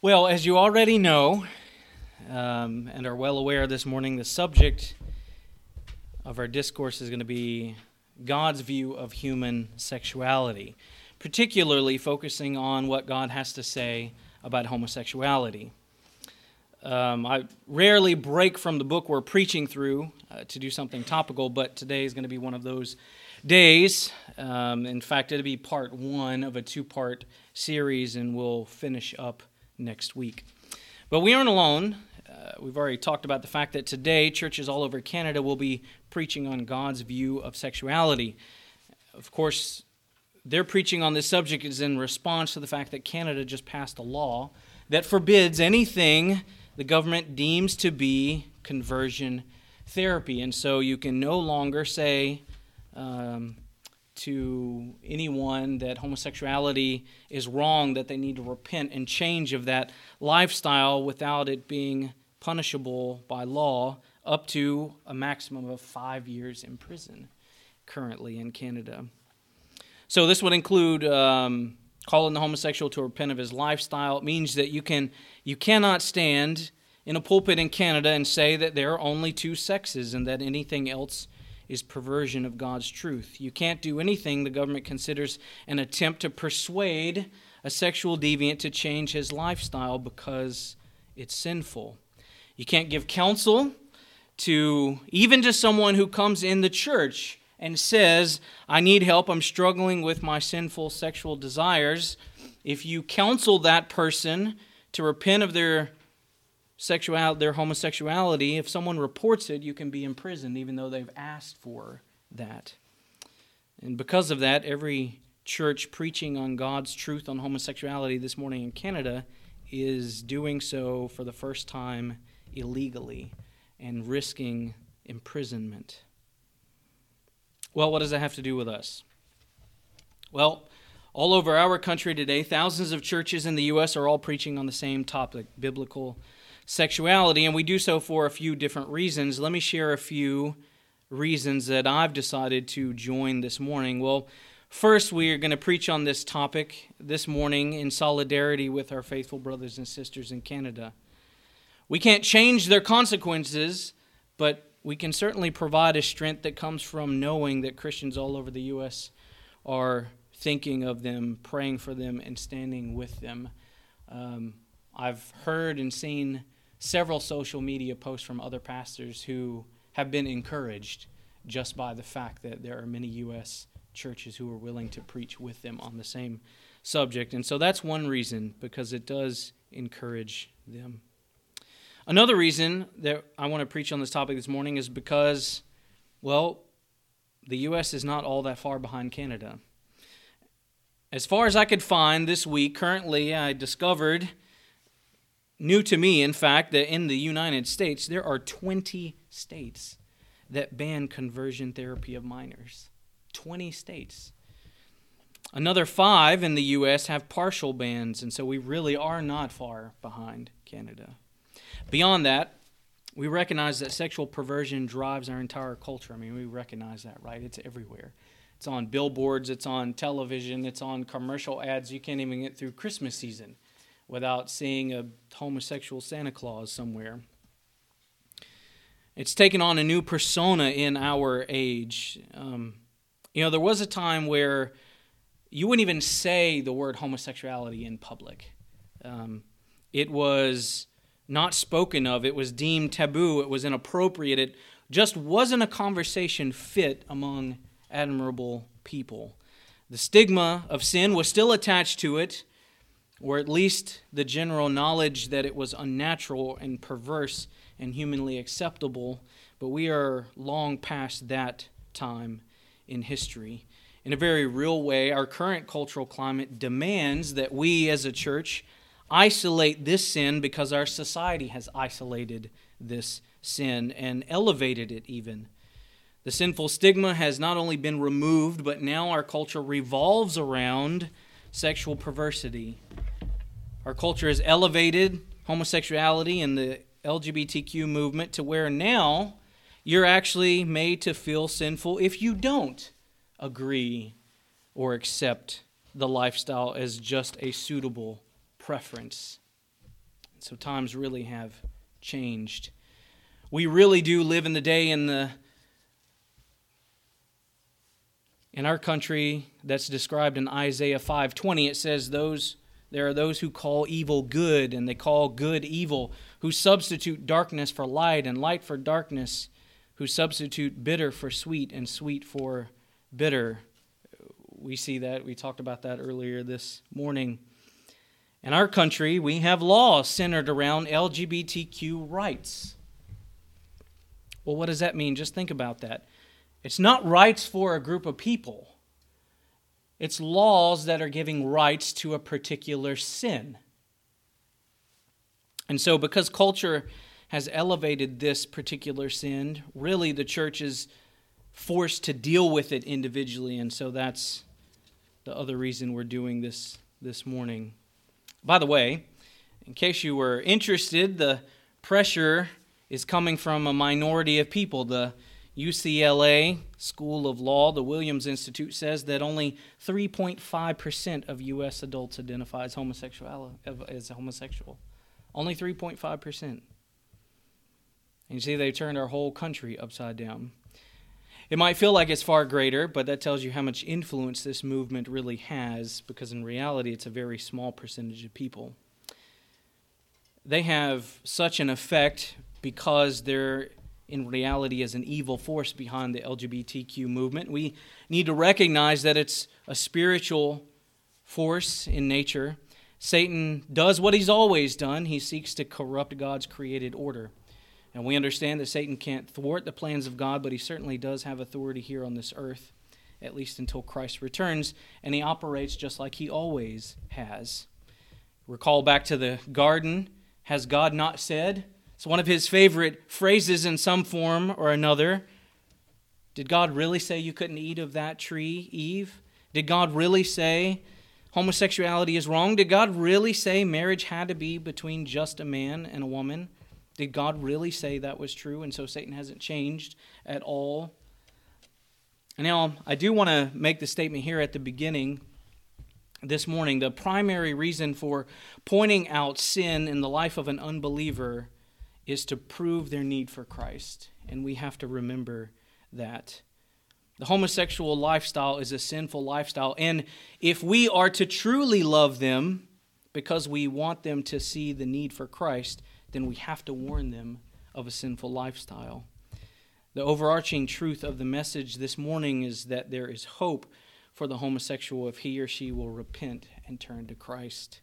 Well, as you already know um, and are well aware this morning, the subject of our discourse is going to be God's view of human sexuality, particularly focusing on what God has to say about homosexuality. Um, I rarely break from the book we're preaching through uh, to do something topical, but today is going to be one of those days. Um, in fact, it'll be part one of a two part series, and we'll finish up next week. But we aren't alone. Uh, we've already talked about the fact that today churches all over Canada will be preaching on God's view of sexuality. Of course, their preaching on this subject is in response to the fact that Canada just passed a law that forbids anything the government deems to be conversion therapy. And so you can no longer say um, to anyone that homosexuality is wrong, that they need to repent and change of that lifestyle without it being punishable by law, up to a maximum of five years in prison currently in Canada. So this would include um, calling the homosexual to repent of his lifestyle. It means that you can you cannot stand in a pulpit in Canada and say that there are only two sexes and that anything else is perversion of God's truth. You can't do anything the government considers an attempt to persuade a sexual deviant to change his lifestyle because it's sinful. You can't give counsel to even to someone who comes in the church and says, I need help, I'm struggling with my sinful sexual desires, if you counsel that person to repent of their sexual their homosexuality, if someone reports it, you can be imprisoned even though they've asked for that. And because of that, every church preaching on God's truth on homosexuality this morning in Canada is doing so for the first time illegally and risking imprisonment. Well, what does that have to do with us? Well, all over our country today, thousands of churches in the U.S. are all preaching on the same topic biblical sexuality, and we do so for a few different reasons. Let me share a few reasons that I've decided to join this morning. Well, first, we are going to preach on this topic this morning in solidarity with our faithful brothers and sisters in Canada. We can't change their consequences, but we can certainly provide a strength that comes from knowing that Christians all over the U.S. are thinking of them, praying for them, and standing with them. Um, I've heard and seen several social media posts from other pastors who have been encouraged just by the fact that there are many U.S. churches who are willing to preach with them on the same subject. And so that's one reason, because it does encourage them. Another reason that I want to preach on this topic this morning is because, well, the U.S. is not all that far behind Canada. As far as I could find this week, currently I discovered, new to me, in fact, that in the United States there are 20 states that ban conversion therapy of minors. 20 states. Another five in the U.S. have partial bans, and so we really are not far behind Canada. Beyond that, we recognize that sexual perversion drives our entire culture. I mean, we recognize that, right? It's everywhere. It's on billboards, it's on television, it's on commercial ads. You can't even get through Christmas season without seeing a homosexual Santa Claus somewhere. It's taken on a new persona in our age. Um, you know, there was a time where you wouldn't even say the word homosexuality in public. Um, it was not spoken of. It was deemed taboo. It was inappropriate. It just wasn't a conversation fit among admirable people. The stigma of sin was still attached to it, or at least the general knowledge that it was unnatural and perverse and humanly acceptable, but we are long past that time in history. In a very real way, our current cultural climate demands that we as a church isolate this sin because our society has isolated this sin and elevated it even. The sinful stigma has not only been removed, but now our culture revolves around sexual perversity. Our culture has elevated homosexuality and the LGBTQ movement to where now you're actually made to feel sinful if you don't agree or accept the lifestyle as just a suitable preference. So times really have changed. We really do live in the day in the in our country that's described in Isaiah 5:20 it says those there are those who call evil good and they call good evil who substitute darkness for light and light for darkness who substitute bitter for sweet and sweet for bitter. We see that. We talked about that earlier this morning. In our country we have laws centered around LGBTQ rights. Well what does that mean? Just think about that. It's not rights for a group of people, it's laws that are giving rights to a particular sin. And so, because culture has elevated this particular sin, really the church is forced to deal with it individually. And so, that's the other reason we're doing this this morning. By the way, in case you were interested, the pressure is coming from a minority of people. The UCLA School of Law, the Williams Institute, says that only 3.5% of U.S. adults identify as, homosexual, as homosexual. Only 3.5%. And you see, they turned our whole country upside down. It might feel like it's far greater, but that tells you how much influence this movement really has, because in reality, it's a very small percentage of people. They have such an effect because they're in reality as an evil force behind the LGBTQ movement. We need to recognize that it's a spiritual force in nature. Satan does what he's always done he seeks to corrupt God's created order. And we understand that Satan can't thwart the plans of God, but he certainly does have authority here on this earth, at least until Christ returns, and he operates just like he always has. Recall back to the garden. Has God not said? It's one of his favorite phrases in some form or another. Did God really say you couldn't eat of that tree, Eve? Did God really say homosexuality is wrong? Did God really say marriage had to be between just a man and a woman? Did God really say that was true? And so Satan hasn't changed at all. And now, I do want to make the statement here at the beginning this morning. The primary reason for pointing out sin in the life of an unbeliever is to prove their need for Christ. And we have to remember that. The homosexual lifestyle is a sinful lifestyle. And if we are to truly love them because we want them to see the need for Christ, then we have to warn them of a sinful lifestyle. The overarching truth of the message this morning is that there is hope for the homosexual if he or she will repent and turn to Christ.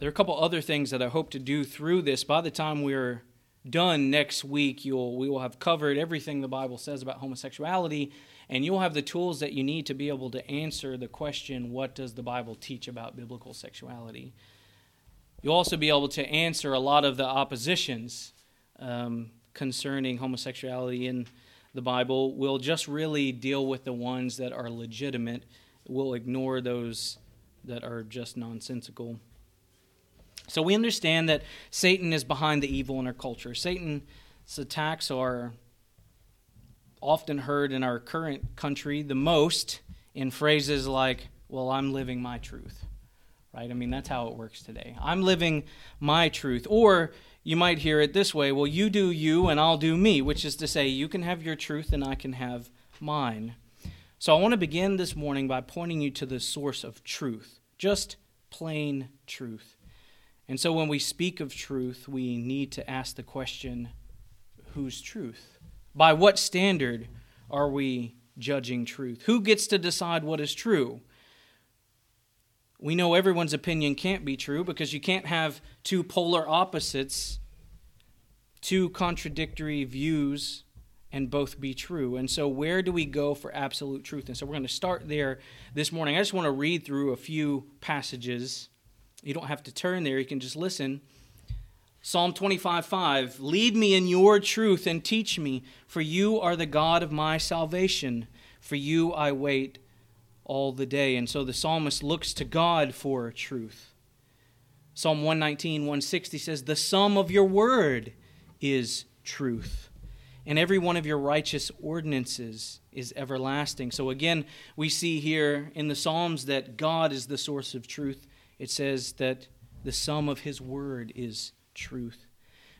There are a couple other things that I hope to do through this. By the time we're done next week, you'll we will have covered everything the Bible says about homosexuality, and you'll have the tools that you need to be able to answer the question, what does the Bible teach about biblical sexuality? You'll also be able to answer a lot of the oppositions um, concerning homosexuality in the Bible. We'll just really deal with the ones that are legitimate. We'll ignore those that are just nonsensical. So we understand that Satan is behind the evil in our culture. Satan's attacks are often heard in our current country the most in phrases like, Well, I'm living my truth. Right? I mean, that's how it works today. I'm living my truth. Or you might hear it this way Well, you do you and I'll do me, which is to say, you can have your truth and I can have mine. So I want to begin this morning by pointing you to the source of truth, just plain truth. And so when we speak of truth, we need to ask the question whose truth? By what standard are we judging truth? Who gets to decide what is true? We know everyone's opinion can't be true because you can't have two polar opposites, two contradictory views, and both be true. And so, where do we go for absolute truth? And so, we're going to start there this morning. I just want to read through a few passages you don't have to turn there, you can just listen. Psalm 25 5 Lead me in your truth and teach me, for you are the God of my salvation. For you I wait all the day. And so the psalmist looks to God for truth. Psalm 119, 160 says, The sum of your word is truth. and every one of your righteous ordinances is everlasting. So again, we see here in the Psalms that God is the source of truth. It says that the sum of his word is truth.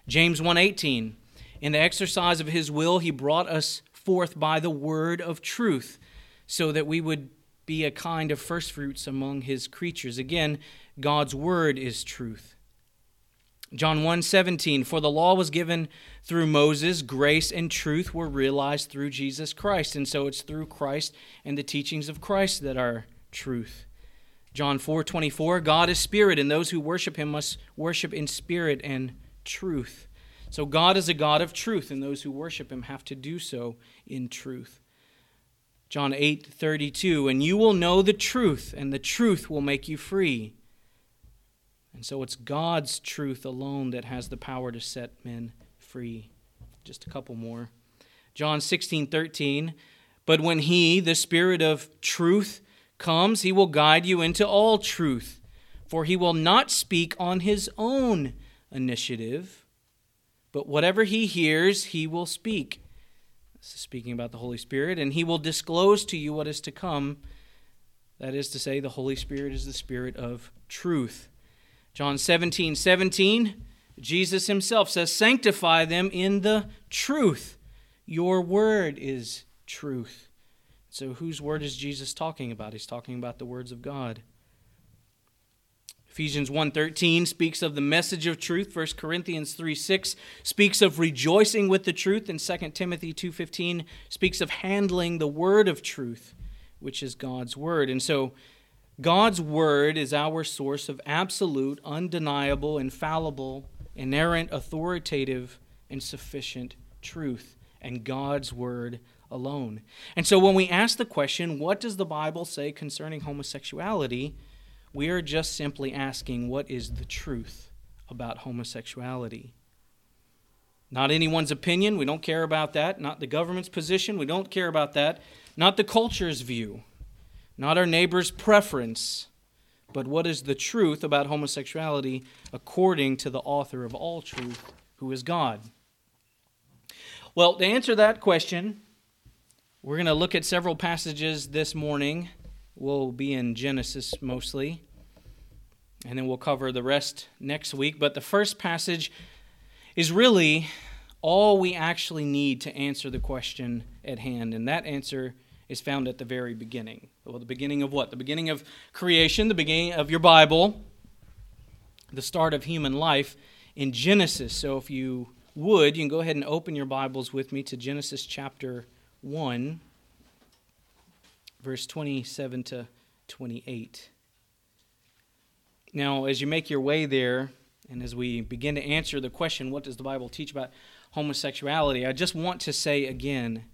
James 1:18 In the exercise of his will he brought us forth by the word of truth so that we would be a kind of firstfruits among his creatures. Again, God's word is truth. John 1:17 For the law was given through Moses, grace and truth were realized through Jesus Christ. And so it's through Christ and the teachings of Christ that are truth. John 4:24 God is spirit and those who worship him must worship in spirit and truth. So God is a God of truth and those who worship him have to do so in truth. John 8:32 And you will know the truth and the truth will make you free. And so it's God's truth alone that has the power to set men free. Just a couple more. John 16, 13. But when He, the Spirit of truth, comes, He will guide you into all truth, for He will not speak on His own initiative, but whatever He hears, He will speak. This is speaking about the Holy Spirit, and He will disclose to you what is to come. That is to say, the Holy Spirit is the Spirit of truth. John 17, 17, Jesus himself says, Sanctify them in the truth. Your word is truth. So, whose word is Jesus talking about? He's talking about the words of God. Ephesians 1:13 speaks of the message of truth. 1 Corinthians 3:6 speaks of rejoicing with the truth and 2 Timothy 2:15 speaks of handling the word of truth, which is God's word. And so God's word is our source of absolute, undeniable, infallible, inerrant, authoritative, and sufficient truth, and God's word alone. And so when we ask the question, what does the Bible say concerning homosexuality? We are just simply asking, what is the truth about homosexuality? Not anyone's opinion, we don't care about that. Not the government's position, we don't care about that. Not the culture's view not our neighbor's preference, but what is the truth about homosexuality according to the author of all truth, who is God. Well, to answer that question, we're going to look at several passages this morning. We'll be in Genesis mostly, and then we'll cover the rest next week. But the first passage is really all we actually need to answer the question at hand, and that answer is found at the very beginning. Well, the beginning of what? The beginning of creation, the beginning of your Bible, the start of human life in Genesis. So if you would, you can go ahead and open your Bibles with me to Genesis chapter 1, verse 27 to 28. Now, as you make your way there, and as we begin to answer the question, what does the Bible teach about homosexuality, I just want to say again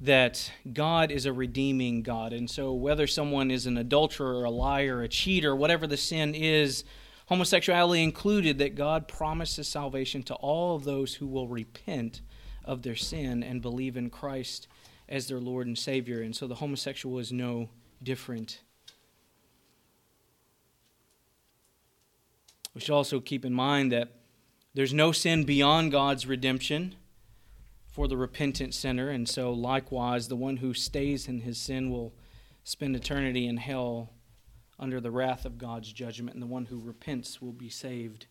that God is a redeeming God. And so, whether someone is an adulterer, a liar, a cheater, whatever the sin is, homosexuality included, that God promises salvation to all of those who will repent of their sin and believe in Christ as their Lord and Savior. And so, the homosexual is no different. We should also keep in mind that there's no sin beyond God's redemption for the repentant sinner. And so, likewise, the one who stays in his sin will spend eternity in hell under the wrath of God's judgment, and the one who repents will be saved.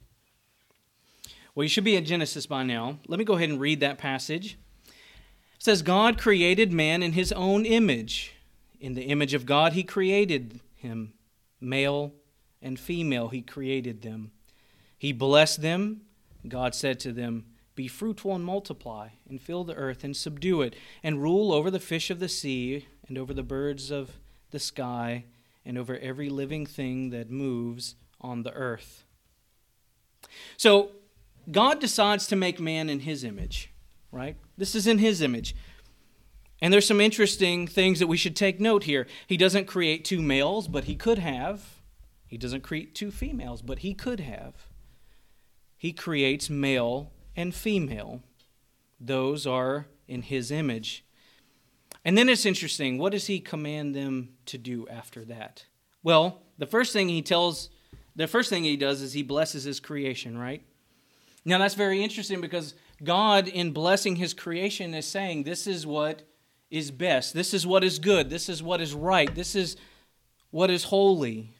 Well, you should be at Genesis by now. Let me go ahead and read that passage. It says, God created man in his own image. In the image of God, he created him. Male and female, he created them. He blessed them. God said to them, be fruitful and multiply, and fill the earth and subdue it, and rule over the fish of the sea, and over the birds of the sky, and over every living thing that moves on the earth. So, God decides to make man in his image, right? This is in his image. And there's some interesting things that we should take note here. He doesn't create two males, but he could have. He doesn't create two females, but he could have. He creates male and female. Those are in his image. And then it's interesting. What does he command them to do after that? Well, the first thing he tells, the first thing he does is he blesses his creation, right? Now that's very interesting because God, in blessing his creation, is saying, This is what is best. This is what is good. This is what is right. This is what is holy.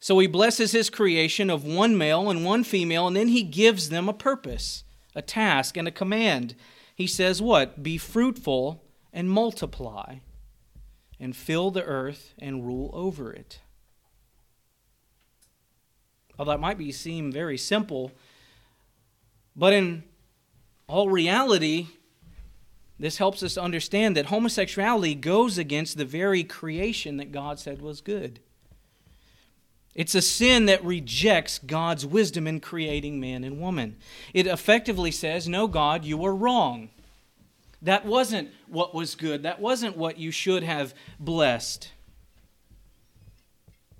So he blesses his creation of one male and one female, and then he gives them a purpose, a task, and a command. He says, What? Be fruitful and multiply, and fill the earth and rule over it. Although that might be seem very simple, but in all reality, this helps us understand that homosexuality goes against the very creation that God said was good. It's a sin that rejects God's wisdom in creating man and woman. It effectively says, No, God, you were wrong. That wasn't what was good. That wasn't what you should have blessed.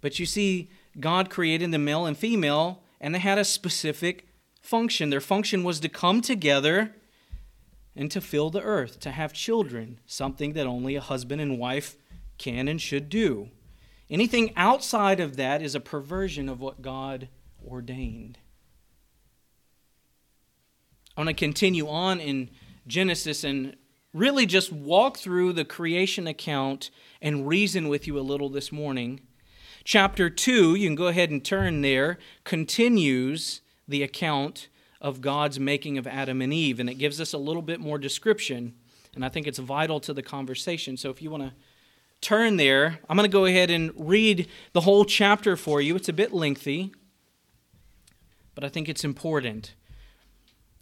But you see, God created the male and female, and they had a specific function. Their function was to come together and to fill the earth, to have children, something that only a husband and wife can and should do. Anything outside of that is a perversion of what God ordained. I want to continue on in Genesis and really just walk through the creation account and reason with you a little this morning. Chapter 2, you can go ahead and turn there, continues the account of God's making of Adam and Eve. And it gives us a little bit more description. And I think it's vital to the conversation. So if you want to turn there, I'm going to go ahead and read the whole chapter for you. It's a bit lengthy, but I think it's important.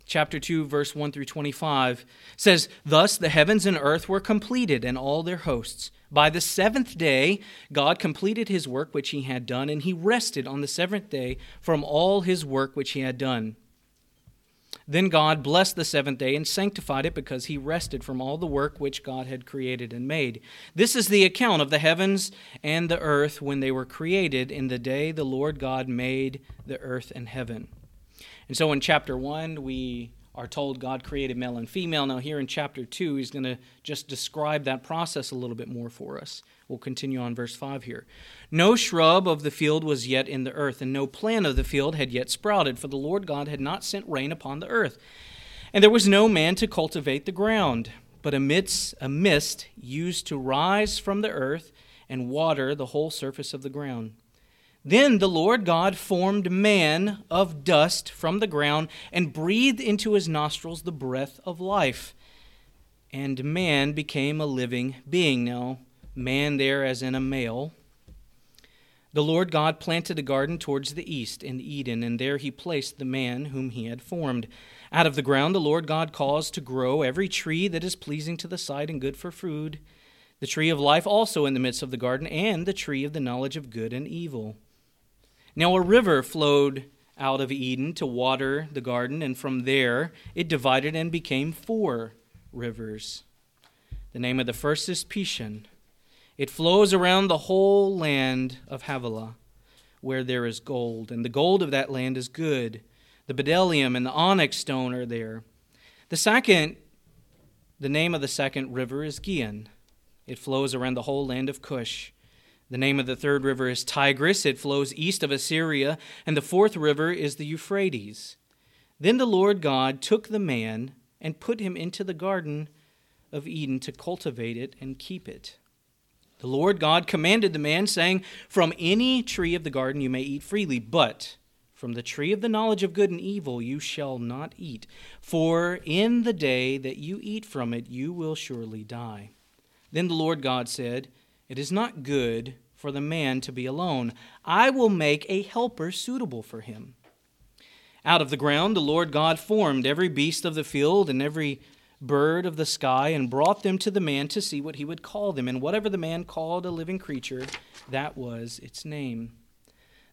Chapter 2, verse 1 through 25 says, Thus the heavens and earth were completed, and all their hosts. By the seventh day, God completed his work which he had done, and he rested on the seventh day from all his work which he had done. Then God blessed the seventh day and sanctified it because he rested from all the work which God had created and made. This is the account of the heavens and the earth when they were created in the day the Lord God made the earth and heaven. And so in chapter 1, we are told God created male and female. Now, here in chapter 2, he's going to just describe that process a little bit more for us. We'll continue on verse 5 here. No shrub of the field was yet in the earth, and no plant of the field had yet sprouted, for the Lord God had not sent rain upon the earth. And there was no man to cultivate the ground, but amidst a mist used to rise from the earth and water the whole surface of the ground. Then the Lord God formed man of dust from the ground and breathed into his nostrils the breath of life. And man became a living being. Now, man there as in a male. The Lord God planted a garden towards the east in Eden, and there he placed the man whom he had formed. Out of the ground the Lord God caused to grow every tree that is pleasing to the sight and good for food, the tree of life also in the midst of the garden, and the tree of the knowledge of good and evil. Now a river flowed out of Eden to water the garden, and from there it divided and became four rivers. The name of the first is Pishon. It flows around the whole land of Havilah, where there is gold, and the gold of that land is good. The bdellium and the onyx stone are there. The second, the name of the second river is Gihon. It flows around the whole land of Cush. The name of the third river is Tigris. It flows east of Assyria. And the fourth river is the Euphrates. Then the Lord God took the man and put him into the garden of Eden to cultivate it and keep it. The Lord God commanded the man, saying, From any tree of the garden you may eat freely, but from the tree of the knowledge of good and evil you shall not eat, for in the day that you eat from it you will surely die. Then the Lord God said, it is not good for the man to be alone. I will make a helper suitable for him. Out of the ground the Lord God formed every beast of the field and every bird of the sky and brought them to the man to see what he would call them. And whatever the man called a living creature, that was its name.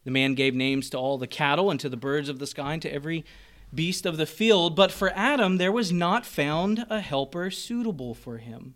The man gave names to all the cattle and to the birds of the sky and to every beast of the field. But for Adam there was not found a helper suitable for him.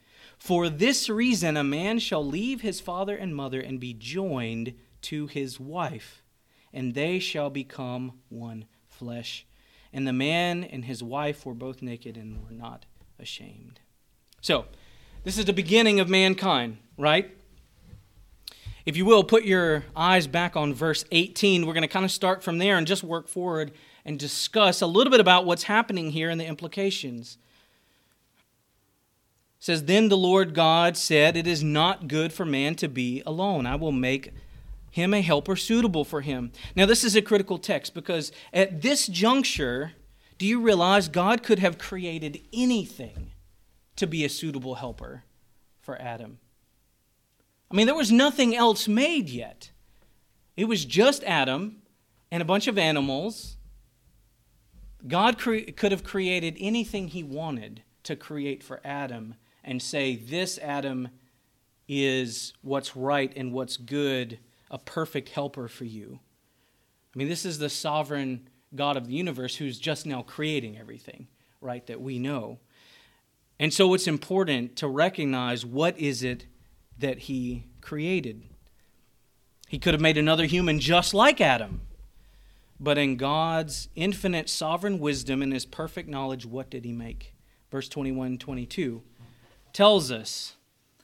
For this reason, a man shall leave his father and mother and be joined to his wife, and they shall become one flesh. And the man and his wife were both naked and were not ashamed. So, this is the beginning of mankind, right? If you will, put your eyes back on verse 18. We're going to kind of start from there and just work forward and discuss a little bit about what's happening here and the implications. Says, Then the Lord God said, It is not good for man to be alone. I will make him a helper suitable for him. Now, this is a critical text because at this juncture, do you realize God could have created anything to be a suitable helper for Adam? I mean, there was nothing else made yet. It was just Adam and a bunch of animals. God cre- could have created anything he wanted to create for Adam and say, This Adam is what's right and what's good a perfect helper for you. I mean, this is the sovereign God of the universe who's just now creating everything, right, that we know. And so it's important to recognize what is it that he created. He could have made another human just like Adam. But in God's infinite sovereign wisdom and his perfect knowledge, what did he make? Verse 21 22 tells us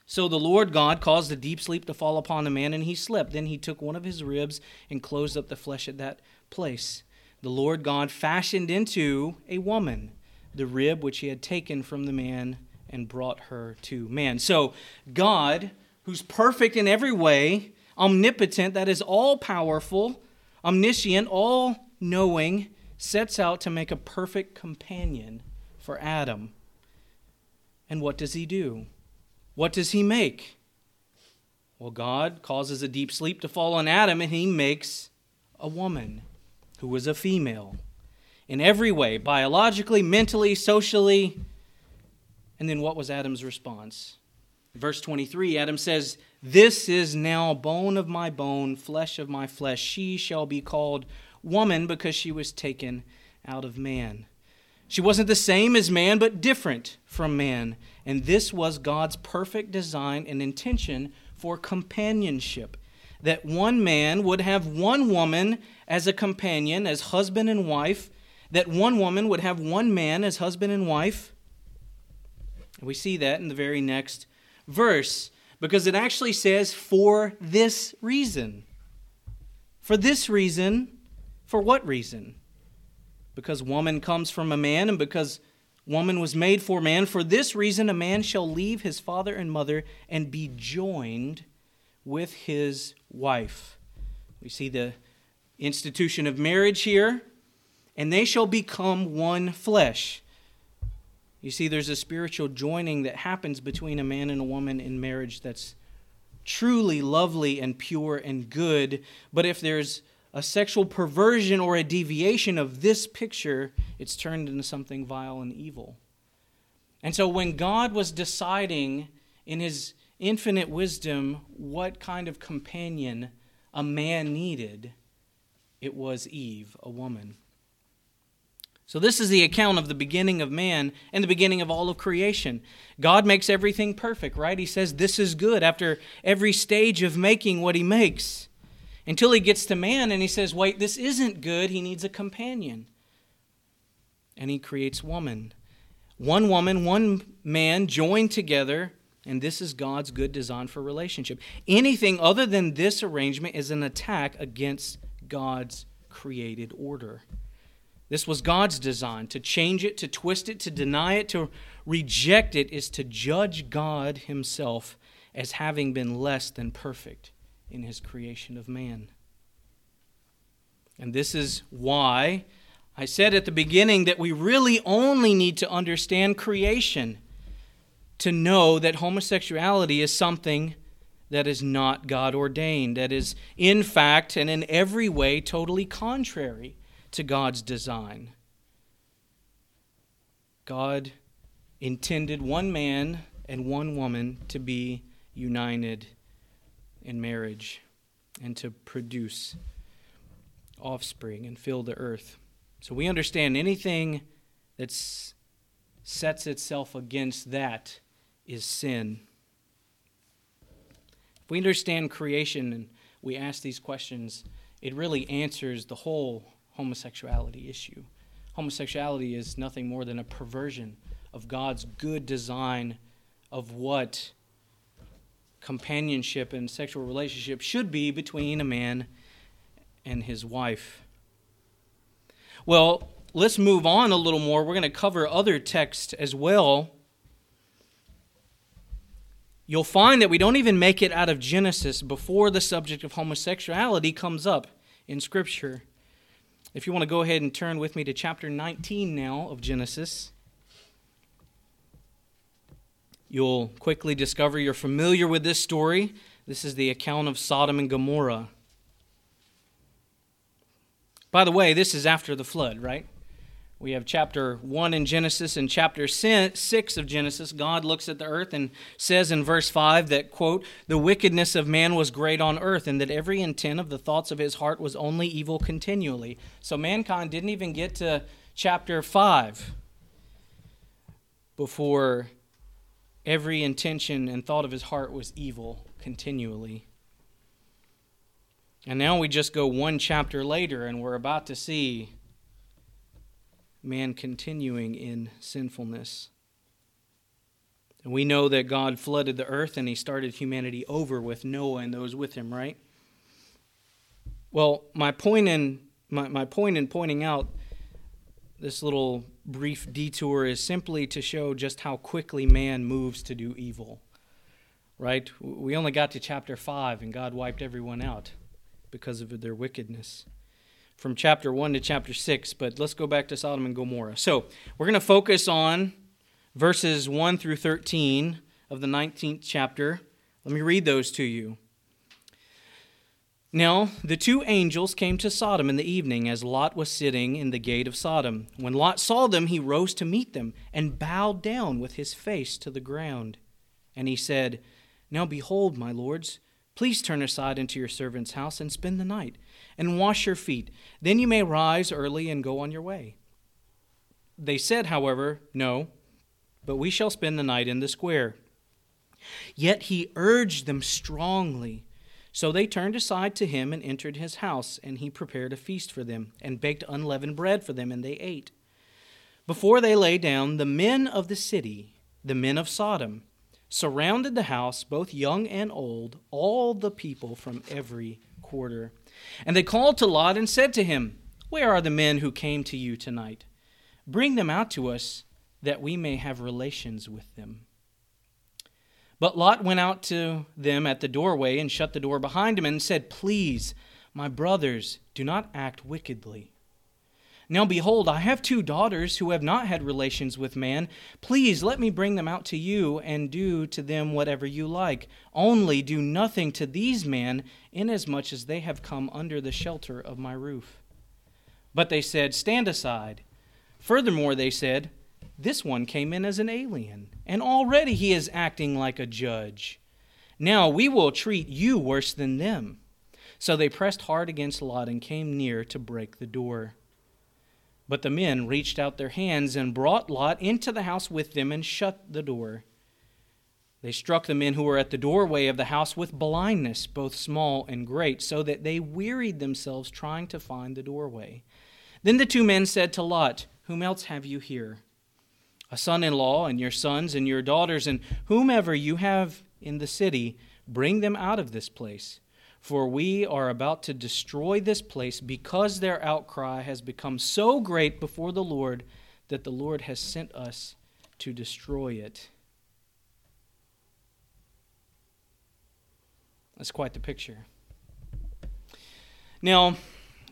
so the Lord God caused a deep sleep to fall upon the man, and he slept. Then he took one of his ribs and closed up the flesh at that place. The Lord God fashioned into a woman the rib which he had taken from the man and brought her to man. So God, who's perfect in every way, omnipotent, that is all powerful, omniscient, all knowing, sets out to make a perfect companion for Adam. And what does he do? What does he make? Well, God causes a deep sleep to fall on Adam, and he makes a woman who was a female in every way biologically, mentally, socially. And then what was Adam's response? Verse 23 Adam says, This is now bone of my bone, flesh of my flesh. She shall be called woman because she was taken out of man. She wasn't the same as man, but different from man. And this was God's perfect design and intention for companionship. That one man would have one woman as a companion, as husband and wife. That one woman would have one man as husband and wife. We see that in the very next verse because it actually says, for this reason. For this reason, for what reason? Because woman comes from a man and because Woman was made for man. For this reason, a man shall leave his father and mother and be joined with his wife. We see the institution of marriage here, and they shall become one flesh. You see, there's a spiritual joining that happens between a man and a woman in marriage that's truly lovely and pure and good. But if there's a sexual perversion or a deviation of this picture, it's turned into something vile and evil. And so when God was deciding in his infinite wisdom what kind of companion a man needed, it was Eve, a woman. So, this is the account of the beginning of man and the beginning of all of creation. God makes everything perfect, right? He says, This is good after every stage of making what He makes until he gets to man and he says, Wait, this isn't good. He needs a companion. And he creates woman. One woman, one man joined together, and this is God's good design for relationship. Anything other than this arrangement is an attack against God's created order. This was God's design. To change it, to twist it, to deny it, to reject it is to judge God Himself as having been less than perfect in his creation of man. And this is why I said at the beginning that we really only need to understand creation to know that homosexuality is something that is not God ordained, that is, in fact and in every way, totally contrary to God's design. God intended one man and one woman to be united in marriage and to produce offspring and fill the earth. So we understand anything that sets itself against that is sin. If we understand creation and we ask these questions, it really answers the whole homosexuality issue. Homosexuality is nothing more than a perversion of God's good design of what companionship and sexual relationship should be between a man and his wife. Well, let's move on a little more. We're going to cover other texts as well. You'll find that we don't even make it out of Genesis before the subject of homosexuality comes up in Scripture. If you want to go ahead and turn with me to chapter 19 now of Genesis, you'll quickly discover you're familiar with this story. This is the account of Sodom and Gomorrah. By the way, this is after the flood, right? We have chapter 1 in Genesis and chapter 6 of Genesis. God looks at the earth and says in verse 5 that, quote, the wickedness of man was great on earth, and that every intent of the thoughts of his heart was only evil continually. So mankind didn't even get to chapter 5 before every intention and thought of his heart was evil continually. And now we just go one chapter later, and we're about to see man continuing in sinfulness. And we know that God flooded the earth and he started humanity over with Noah and those with him, right? Well, my point in my, my point in pointing out this little brief detour is simply to show just how quickly man moves to do evil. Right? We only got to chapter 5 and God wiped everyone out because of their wickedness from chapter 1 to chapter 6, but let's go back to Sodom and Gomorrah. So we're going to focus on verses 1 through 13 of the 19th chapter. Let me read those to you. Now, the two angels came to Sodom in the evening as Lot was sitting in the gate of Sodom. When Lot saw them, he rose to meet them and bowed down with his face to the ground. And he said, Now behold, my lords, please turn aside into your servant's house and spend the night and wash your feet. Then you may rise early and go on your way. They said, however, No, but we shall spend the night in the square. Yet he urged them strongly. So they turned aside to him and entered his house, and he prepared a feast for them, and baked unleavened bread for them, and they ate. Before they lay down, the men of the city, the men of Sodom, surrounded the house, both young and old, all the people from every quarter. And they called to Lot and said to him, Where are the men who came to you tonight? Bring them out to us, that we may have relations with them. But Lot went out to them at the doorway and shut the door behind him and said, Please, my brothers, do not act wickedly. Now behold, I have two daughters who have not had relations with man. Please let me bring them out to you and do to them whatever you like. Only do nothing to these men, inasmuch as they have come under the shelter of my roof. But they said, Stand aside. Furthermore, they said, This one came in as an alien, and already he is acting like a judge. Now we will treat you worse than them. So they pressed hard against Lot and came near to break the door. But the men reached out their hands and brought Lot into the house with them and shut the door. They struck the men who were at the doorway of the house with blindness, both small and great, so that they wearied themselves trying to find the doorway. Then the two men said to Lot, Whom else have you here? A son in law, and your sons and your daughters, and whomever you have in the city, bring them out of this place for we are about to destroy this place because their outcry has become so great before the Lord that the Lord has sent us to destroy it. That's quite the picture. Now,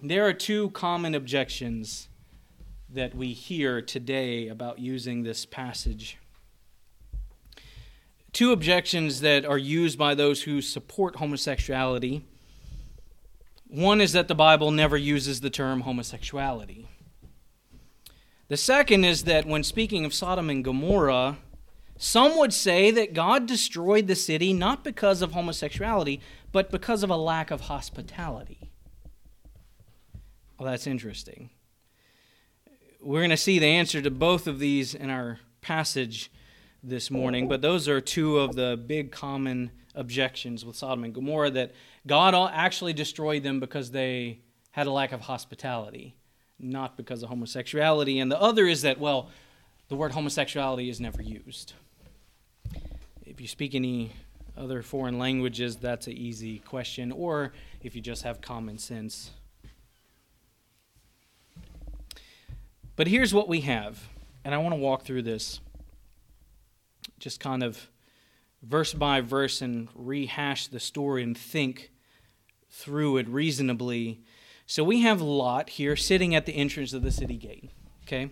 there are two common objections that we hear today about using this passage two objections that are used by those who support homosexuality. One is that the Bible never uses the term homosexuality. The second is that when speaking of Sodom and Gomorrah, some would say that God destroyed the city not because of homosexuality, but because of a lack of hospitality. Well, that's interesting. We're going to see the answer to both of these in our passage this morning, but those are two of the big common objections with Sodom and Gomorrah that God actually destroyed them because they had a lack of hospitality, not because of homosexuality. And the other is that, well, the word homosexuality is never used. If you speak any other foreign languages, that's an easy question, or if you just have common sense. But here's what we have, and I want to walk through this just kind of verse by verse and rehash the story and think through it reasonably. So we have Lot here sitting at the entrance of the city gate, okay?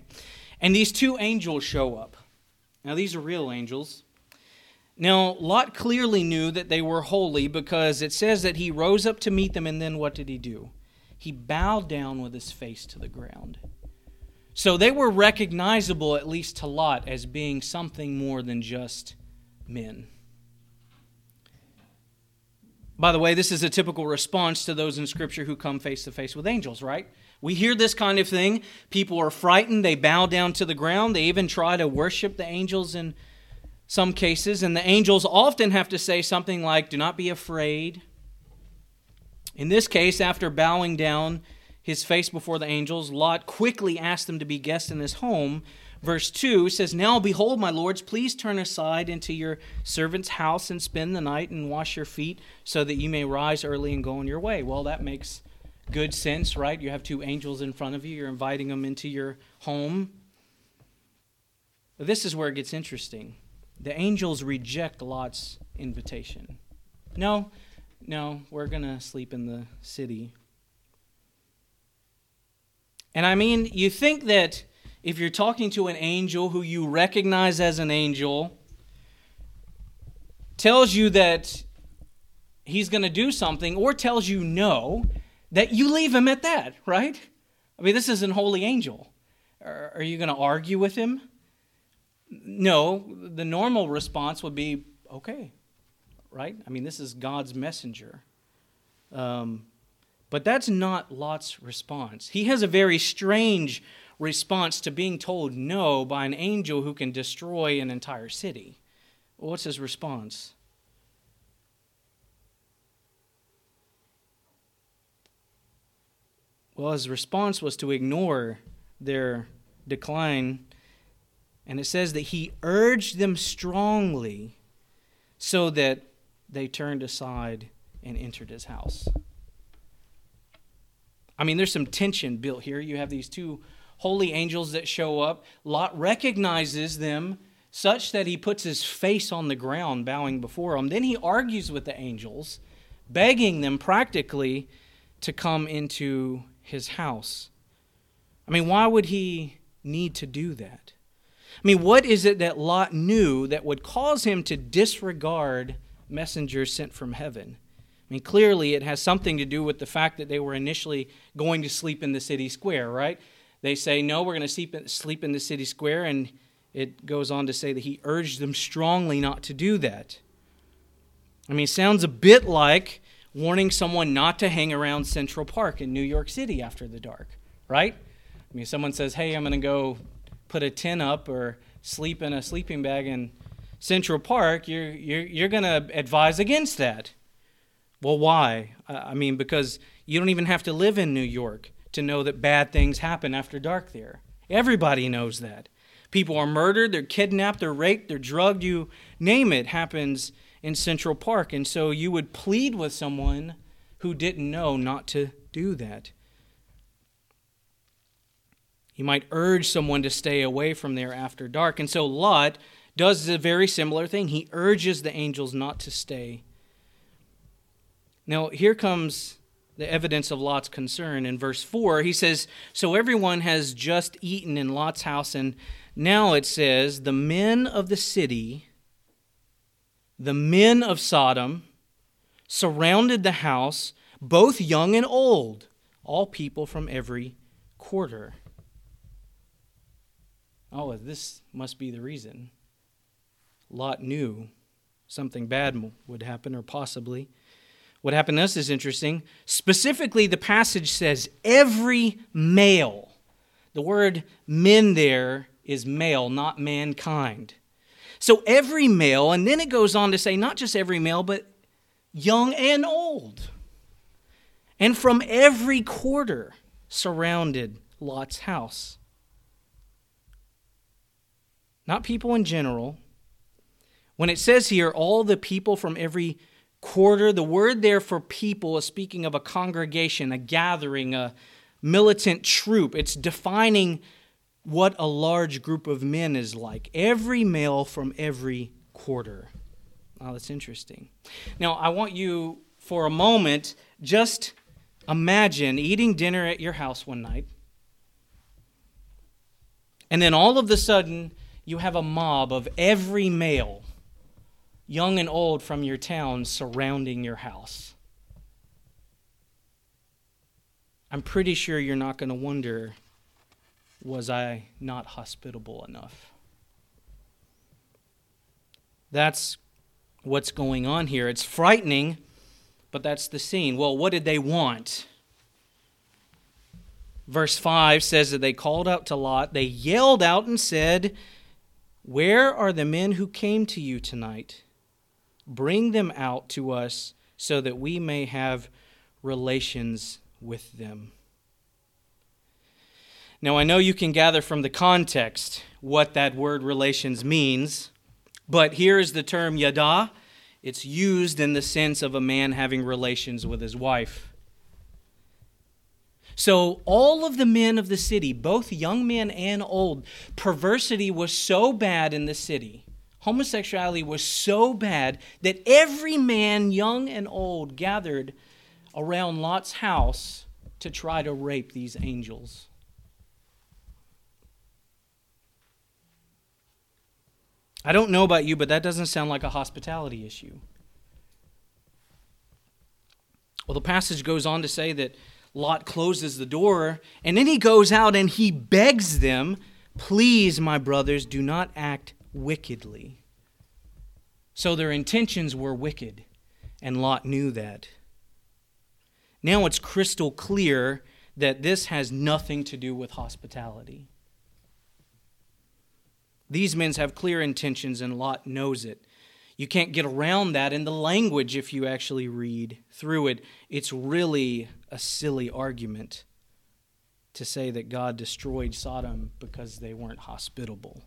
And these two angels show up. Now, these are real angels. Now, Lot clearly knew that they were holy because it says that he rose up to meet them, and then what did he do? He bowed down with his face to the ground. So they were recognizable, at least to Lot, as being something more than just men. By the way, this is a typical response to those in Scripture who come face to face with angels, right? We hear this kind of thing. People are frightened, they bow down to the ground, they even try to worship the angels in some cases, and the angels often have to say something like, Do not be afraid. In this case, after bowing down, his face before the angels, Lot quickly asked them to be guests in his home. Verse 2 says, Now behold, my lords, please turn aside into your servant's house and spend the night and wash your feet so that you may rise early and go on your way. Well, that makes good sense, right? You have two angels in front of you, you're inviting them into your home. This is where it gets interesting. The angels reject Lot's invitation. No, no, we're going to sleep in the city and I mean, you think that if you're talking to an angel who you recognize as an angel, tells you that he's going to do something, or tells you no, that you leave him at that, right? I mean, this is an holy angel. Are you going to argue with him? No, the normal response would be okay, right? I mean, this is God's messenger. Um, but that's not Lot's response. He has a very strange response to being told no by an angel who can destroy an entire city. What's his response? Well, his response was to ignore their decline. And it says that he urged them strongly so that they turned aside and entered his house. I mean, there's some tension built here. You have these two holy angels that show up. Lot recognizes them such that he puts his face on the ground, bowing before them. Then he argues with the angels, begging them practically to come into his house. I mean, why would he need to do that? I mean, what is it that Lot knew that would cause him to disregard messengers sent from heaven? I mean, clearly it has something to do with the fact that they were initially going to sleep in the city square, right? They say, no, we're going to sleep in the city square, and it goes on to say that he urged them strongly not to do that. I mean, it sounds a bit like warning someone not to hang around Central Park in New York City after the dark, right? I mean, someone says, hey, I'm going to go put a tent up or sleep in a sleeping bag in Central Park, you're, you're, you're going to advise against that. Well, why? I mean, because you don't even have to live in New York to know that bad things happen after dark there. Everybody knows that. People are murdered, they're kidnapped, they're raped, they're drugged, you name it, happens in Central Park. And so you would plead with someone who didn't know not to do that. You might urge someone to stay away from there after dark. And so Lot does a very similar thing. He urges the angels not to stay now, here comes the evidence of Lot's concern. In verse 4, he says, So everyone has just eaten in Lot's house, and now it says, The men of the city, the men of Sodom, surrounded the house, both young and old, all people from every quarter. Oh, this must be the reason. Lot knew something bad would happen, or possibly. What happened to us is interesting. Specifically, the passage says every male. The word men there is male, not mankind. So every male, and then it goes on to say not just every male, but young and old. And from every quarter surrounded Lot's house. Not people in general. When it says here, all the people from every quarter, the word there for people is speaking of a congregation, a gathering, a militant troop. It's defining what a large group of men is like. Every male from every quarter. Oh, that's interesting. Now, I want you for a moment just imagine eating dinner at your house one night, and then all of a sudden you have a mob of every male, young and old, from your town surrounding your house. I'm pretty sure you're not going to wonder was I not hospitable enough? That's what's going on here. It's frightening, but that's the scene. Well, what did they want? Verse 5 says that they called out to Lot. They yelled out and said, Where are the men who came to you tonight? Bring them out to us so that we may have relations with them. Now, I know you can gather from the context what that word relations means. But here is the term yada. It's used in the sense of a man having relations with his wife. So, all of the men of the city, both young men and old, perversity was so bad in the city. Homosexuality was so bad that every man, young and old, gathered around Lot's house to try to rape these angels. I don't know about you, but that doesn't sound like a hospitality issue. Well, the passage goes on to say that Lot closes the door, and then he goes out and he begs them, Please, my brothers, do not act wickedly. So their intentions were wicked, and Lot knew that. Now it's crystal clear that this has nothing to do with hospitality. These men have clear intentions, and Lot knows it. You can't get around that in the language if you actually read through it. It's really a silly argument to say that God destroyed Sodom because they weren't hospitable.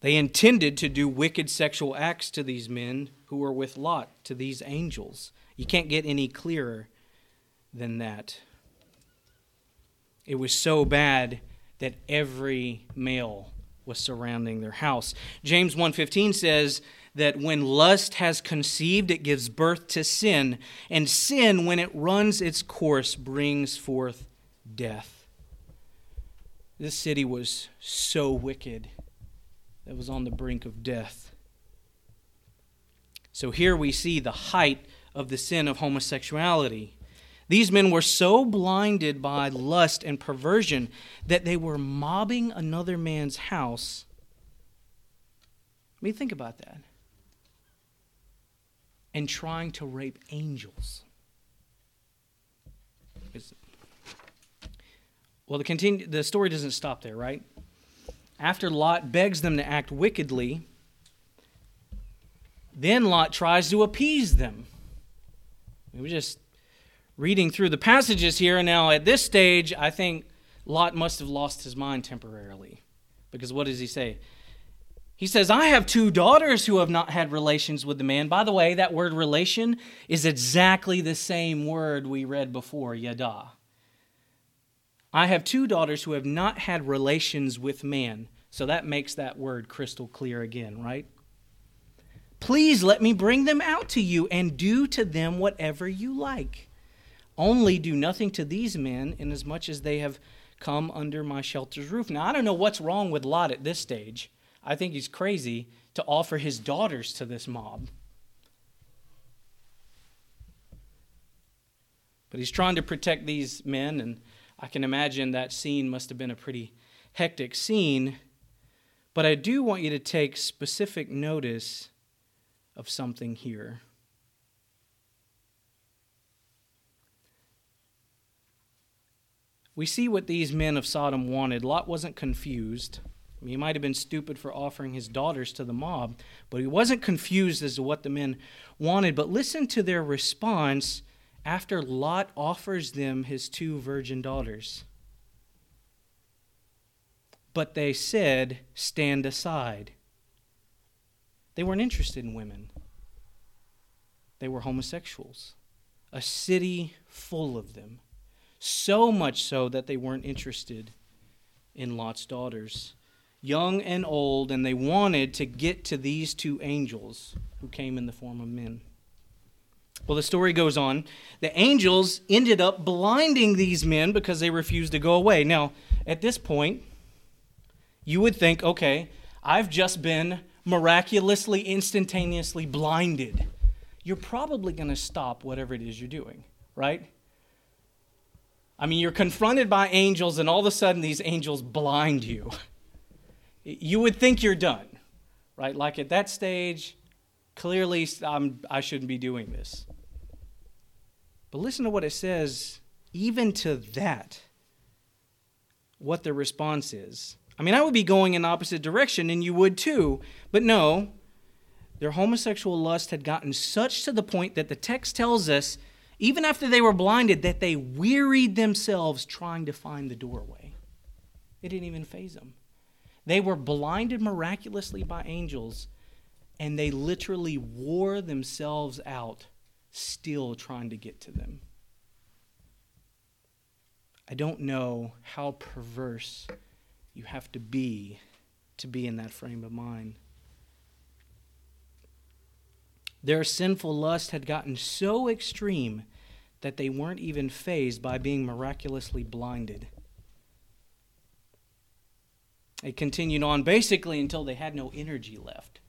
They intended to do wicked sexual acts to these men who were with Lot, to these angels. You can't get any clearer than that. It was so bad that every male was surrounding their house. James 1:15 says that when lust has conceived it gives birth to sin, and sin when it runs its course brings forth death. This city was so wicked that was on the brink of death. So here we see the height of the sin of homosexuality. These men were so blinded by lust and perversion that they were mobbing another man's house. I mean, think about that. And trying to rape angels. Well, the, continue, the story doesn't stop there, right? After Lot begs them to act wickedly, then Lot tries to appease them. We were just reading through the passages here. And now, at this stage, I think Lot must have lost his mind temporarily. Because what does he say? He says, I have two daughters who have not had relations with the man. By the way, that word relation is exactly the same word we read before, yada. I have two daughters who have not had relations with man. So that makes that word crystal clear again, right? Please let me bring them out to you and do to them whatever you like. Only do nothing to these men, inasmuch as they have come under my shelter's roof. Now, I don't know what's wrong with Lot at this stage. I think he's crazy to offer his daughters to this mob. But he's trying to protect these men, and I can imagine that scene must have been a pretty hectic scene. But I do want you to take specific notice of something here. we see what these men of Sodom wanted. Lot wasn't confused. I mean, he might have been stupid for offering his daughters to the mob, but he wasn't confused as to what the men wanted. But listen to their response after Lot offers them his two virgin daughters. But they said, Stand aside. They weren't interested in women, they were homosexuals. A city full of them. So much so that they weren't interested in Lot's daughters young and old, and they wanted to get to these two angels who came in the form of men. Well, the story goes on. The angels ended up blinding these men because they refused to go away. Now, at this point, you would think, okay, I've just been miraculously, instantaneously blinded. You're probably going to stop whatever it is you're doing, right? I mean, you're confronted by angels, and all of a sudden, these angels blind you. you would think you're done, right? Like at that stage, clearly I'm, I shouldn't be doing this. But listen to what it says, even to that, what the response is. I mean, I would be going in the opposite direction, and you would too, but no. Their homosexual lust had gotten such to the point that the text tells us, even after they were blinded, that they wearied themselves trying to find the doorway. It didn't even faze them. They were blinded miraculously by angels, and they literally wore themselves out, still trying to get to them. I don't know how perverse you have to be to be in that frame of mind. Their sinful lust had gotten so extreme that they weren't even fazed by being miraculously blinded. It continued on basically until they had no energy left.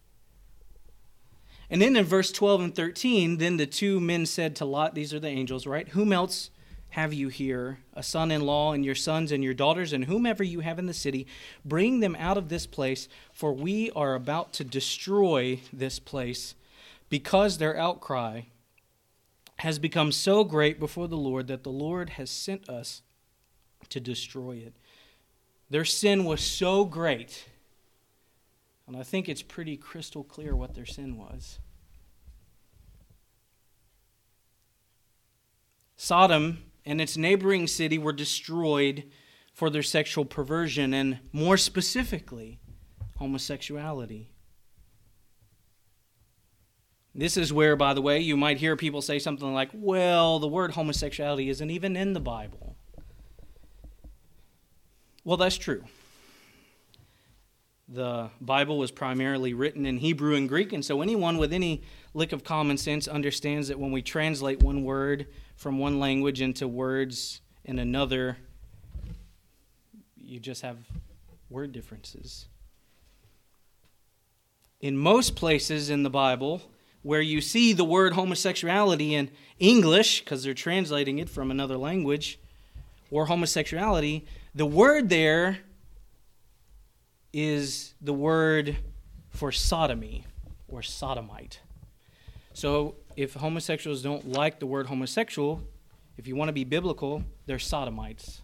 And then in verse 12 and 13, then the two men said to Lot, These are the angels, right? Whom else have you here? A son in law, and your sons and your daughters, and whomever you have in the city, bring them out of this place, for we are about to destroy this place, because their outcry has become so great before the Lord that the Lord has sent us to destroy it. Their sin was so great, and I think it's pretty crystal clear what their sin was. Sodom and its neighboring city were destroyed for their sexual perversion, and more specifically, homosexuality. This is where, by the way, you might hear people say something like, well, the word homosexuality isn't even in the Bible. Well, that's true. The Bible was primarily written in Hebrew and Greek, and so anyone with any lick of common sense understands that when we translate one word from one language into words in another, you just have word differences. In most places in the Bible, where you see the word homosexuality in English, because they're translating it from another language, or homosexuality, the word there is the word for sodomy or sodomite. So if homosexuals don't like the word homosexual, if you want to be biblical, they're sodomites.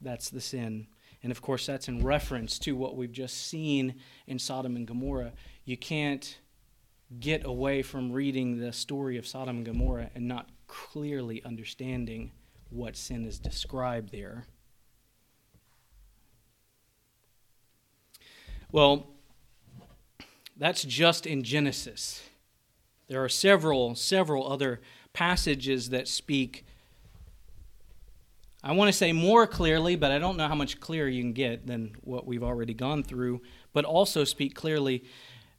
That's the sin. And of course, that's in reference to what we've just seen in Sodom and Gomorrah. You can't get away from reading the story of Sodom and Gomorrah and not clearly understanding what sin is described there. Well, that's just in Genesis. There are several, several other passages that speak, I want to say more clearly, but I don't know how much clearer you can get than what we've already gone through, but also speak clearly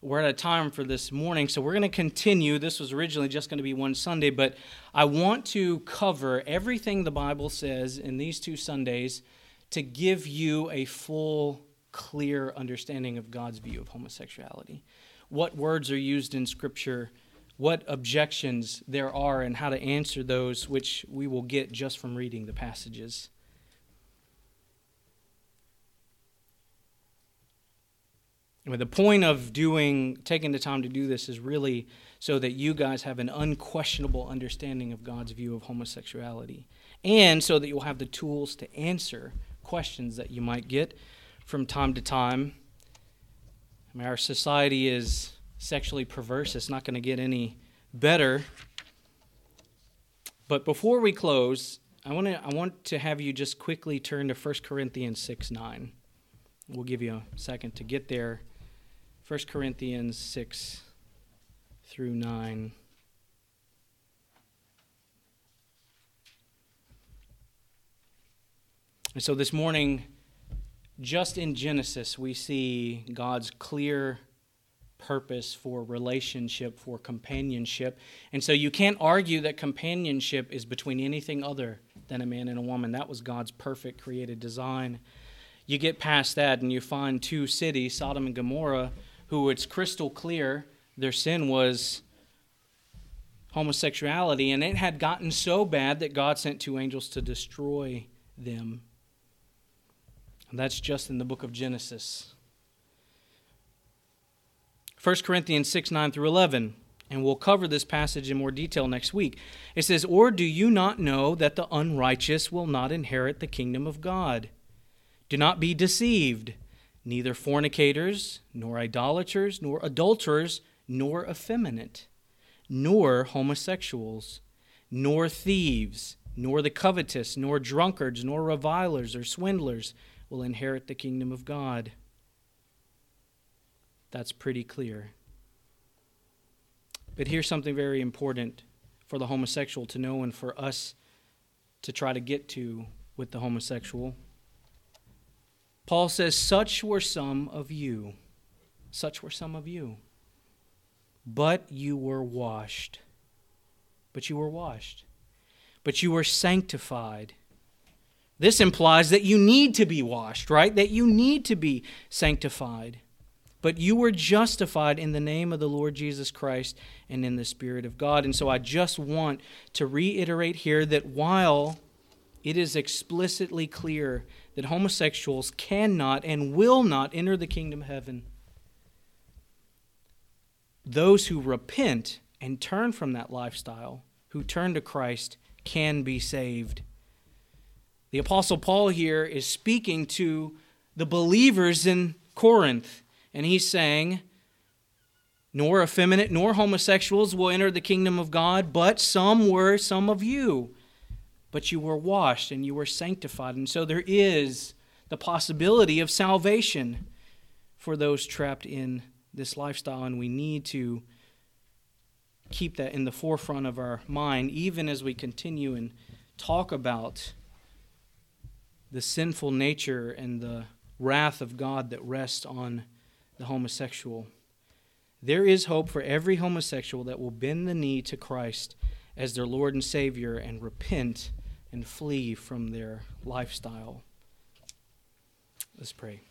we're out of time for this morning, so we're going to continue. This was originally just going to be one Sunday, but I want to cover everything the Bible says in these two Sundays to give you a full, clear understanding of God's view of homosexuality. What words are used in Scripture, what objections there are, and how to answer those, which we will get just from reading the passages. The point of doing, taking the time to do this is really so that you guys have an unquestionable understanding of God's view of homosexuality, and so that you'll have the tools to answer questions that you might get from time to time. I mean, our society is sexually perverse. It's not going to get any better. But before we close, I want to I want to have you just quickly turn to 1 Corinthians 6 9. We'll give you a second to get there. 1 Corinthians 6 through 9. And so this morning, just in Genesis, we see God's clear purpose for relationship, for companionship. And so you can't argue that companionship is between anything other than a man and a woman. That was God's perfect created design. You get past that and you find two cities, Sodom and Gomorrah, who it's crystal clear their sin was homosexuality, and it had gotten so bad that God sent two angels to destroy them. And that's just in the book of Genesis. 1 Corinthians 6 9 through 11. And we'll cover this passage in more detail next week. It says, Or do you not know that the unrighteous will not inherit the kingdom of God? Do not be deceived. Neither fornicators, nor idolaters, nor adulterers, nor effeminate, nor homosexuals, nor thieves, nor the covetous, nor drunkards, nor revilers or swindlers will inherit the kingdom of God. That's pretty clear. But here's something very important for the homosexual to know and for us to try to get to with the homosexual. Paul says, Such were some of you. Such were some of you. But you were washed. But you were washed. But you were sanctified. This implies that you need to be washed, right? That you need to be sanctified. But you were justified in the name of the Lord Jesus Christ and in the Spirit of God. And so I just want to reiterate here that while it is explicitly clear that homosexuals cannot and will not enter the kingdom of heaven, those who repent and turn from that lifestyle, who turn to Christ, can be saved. The Apostle Paul here is speaking to the believers in Corinth, and he's saying, Nor effeminate nor homosexuals will enter the kingdom of God, but some were, some of you. But you were washed and you were sanctified. And so there is the possibility of salvation for those trapped in this lifestyle, and we need to keep that in the forefront of our mind, even as we continue and talk about the sinful nature and the wrath of God that rests on the homosexual. There is hope for every homosexual that will bend the knee to Christ as their Lord and Savior and repent and flee from their lifestyle. Let's pray.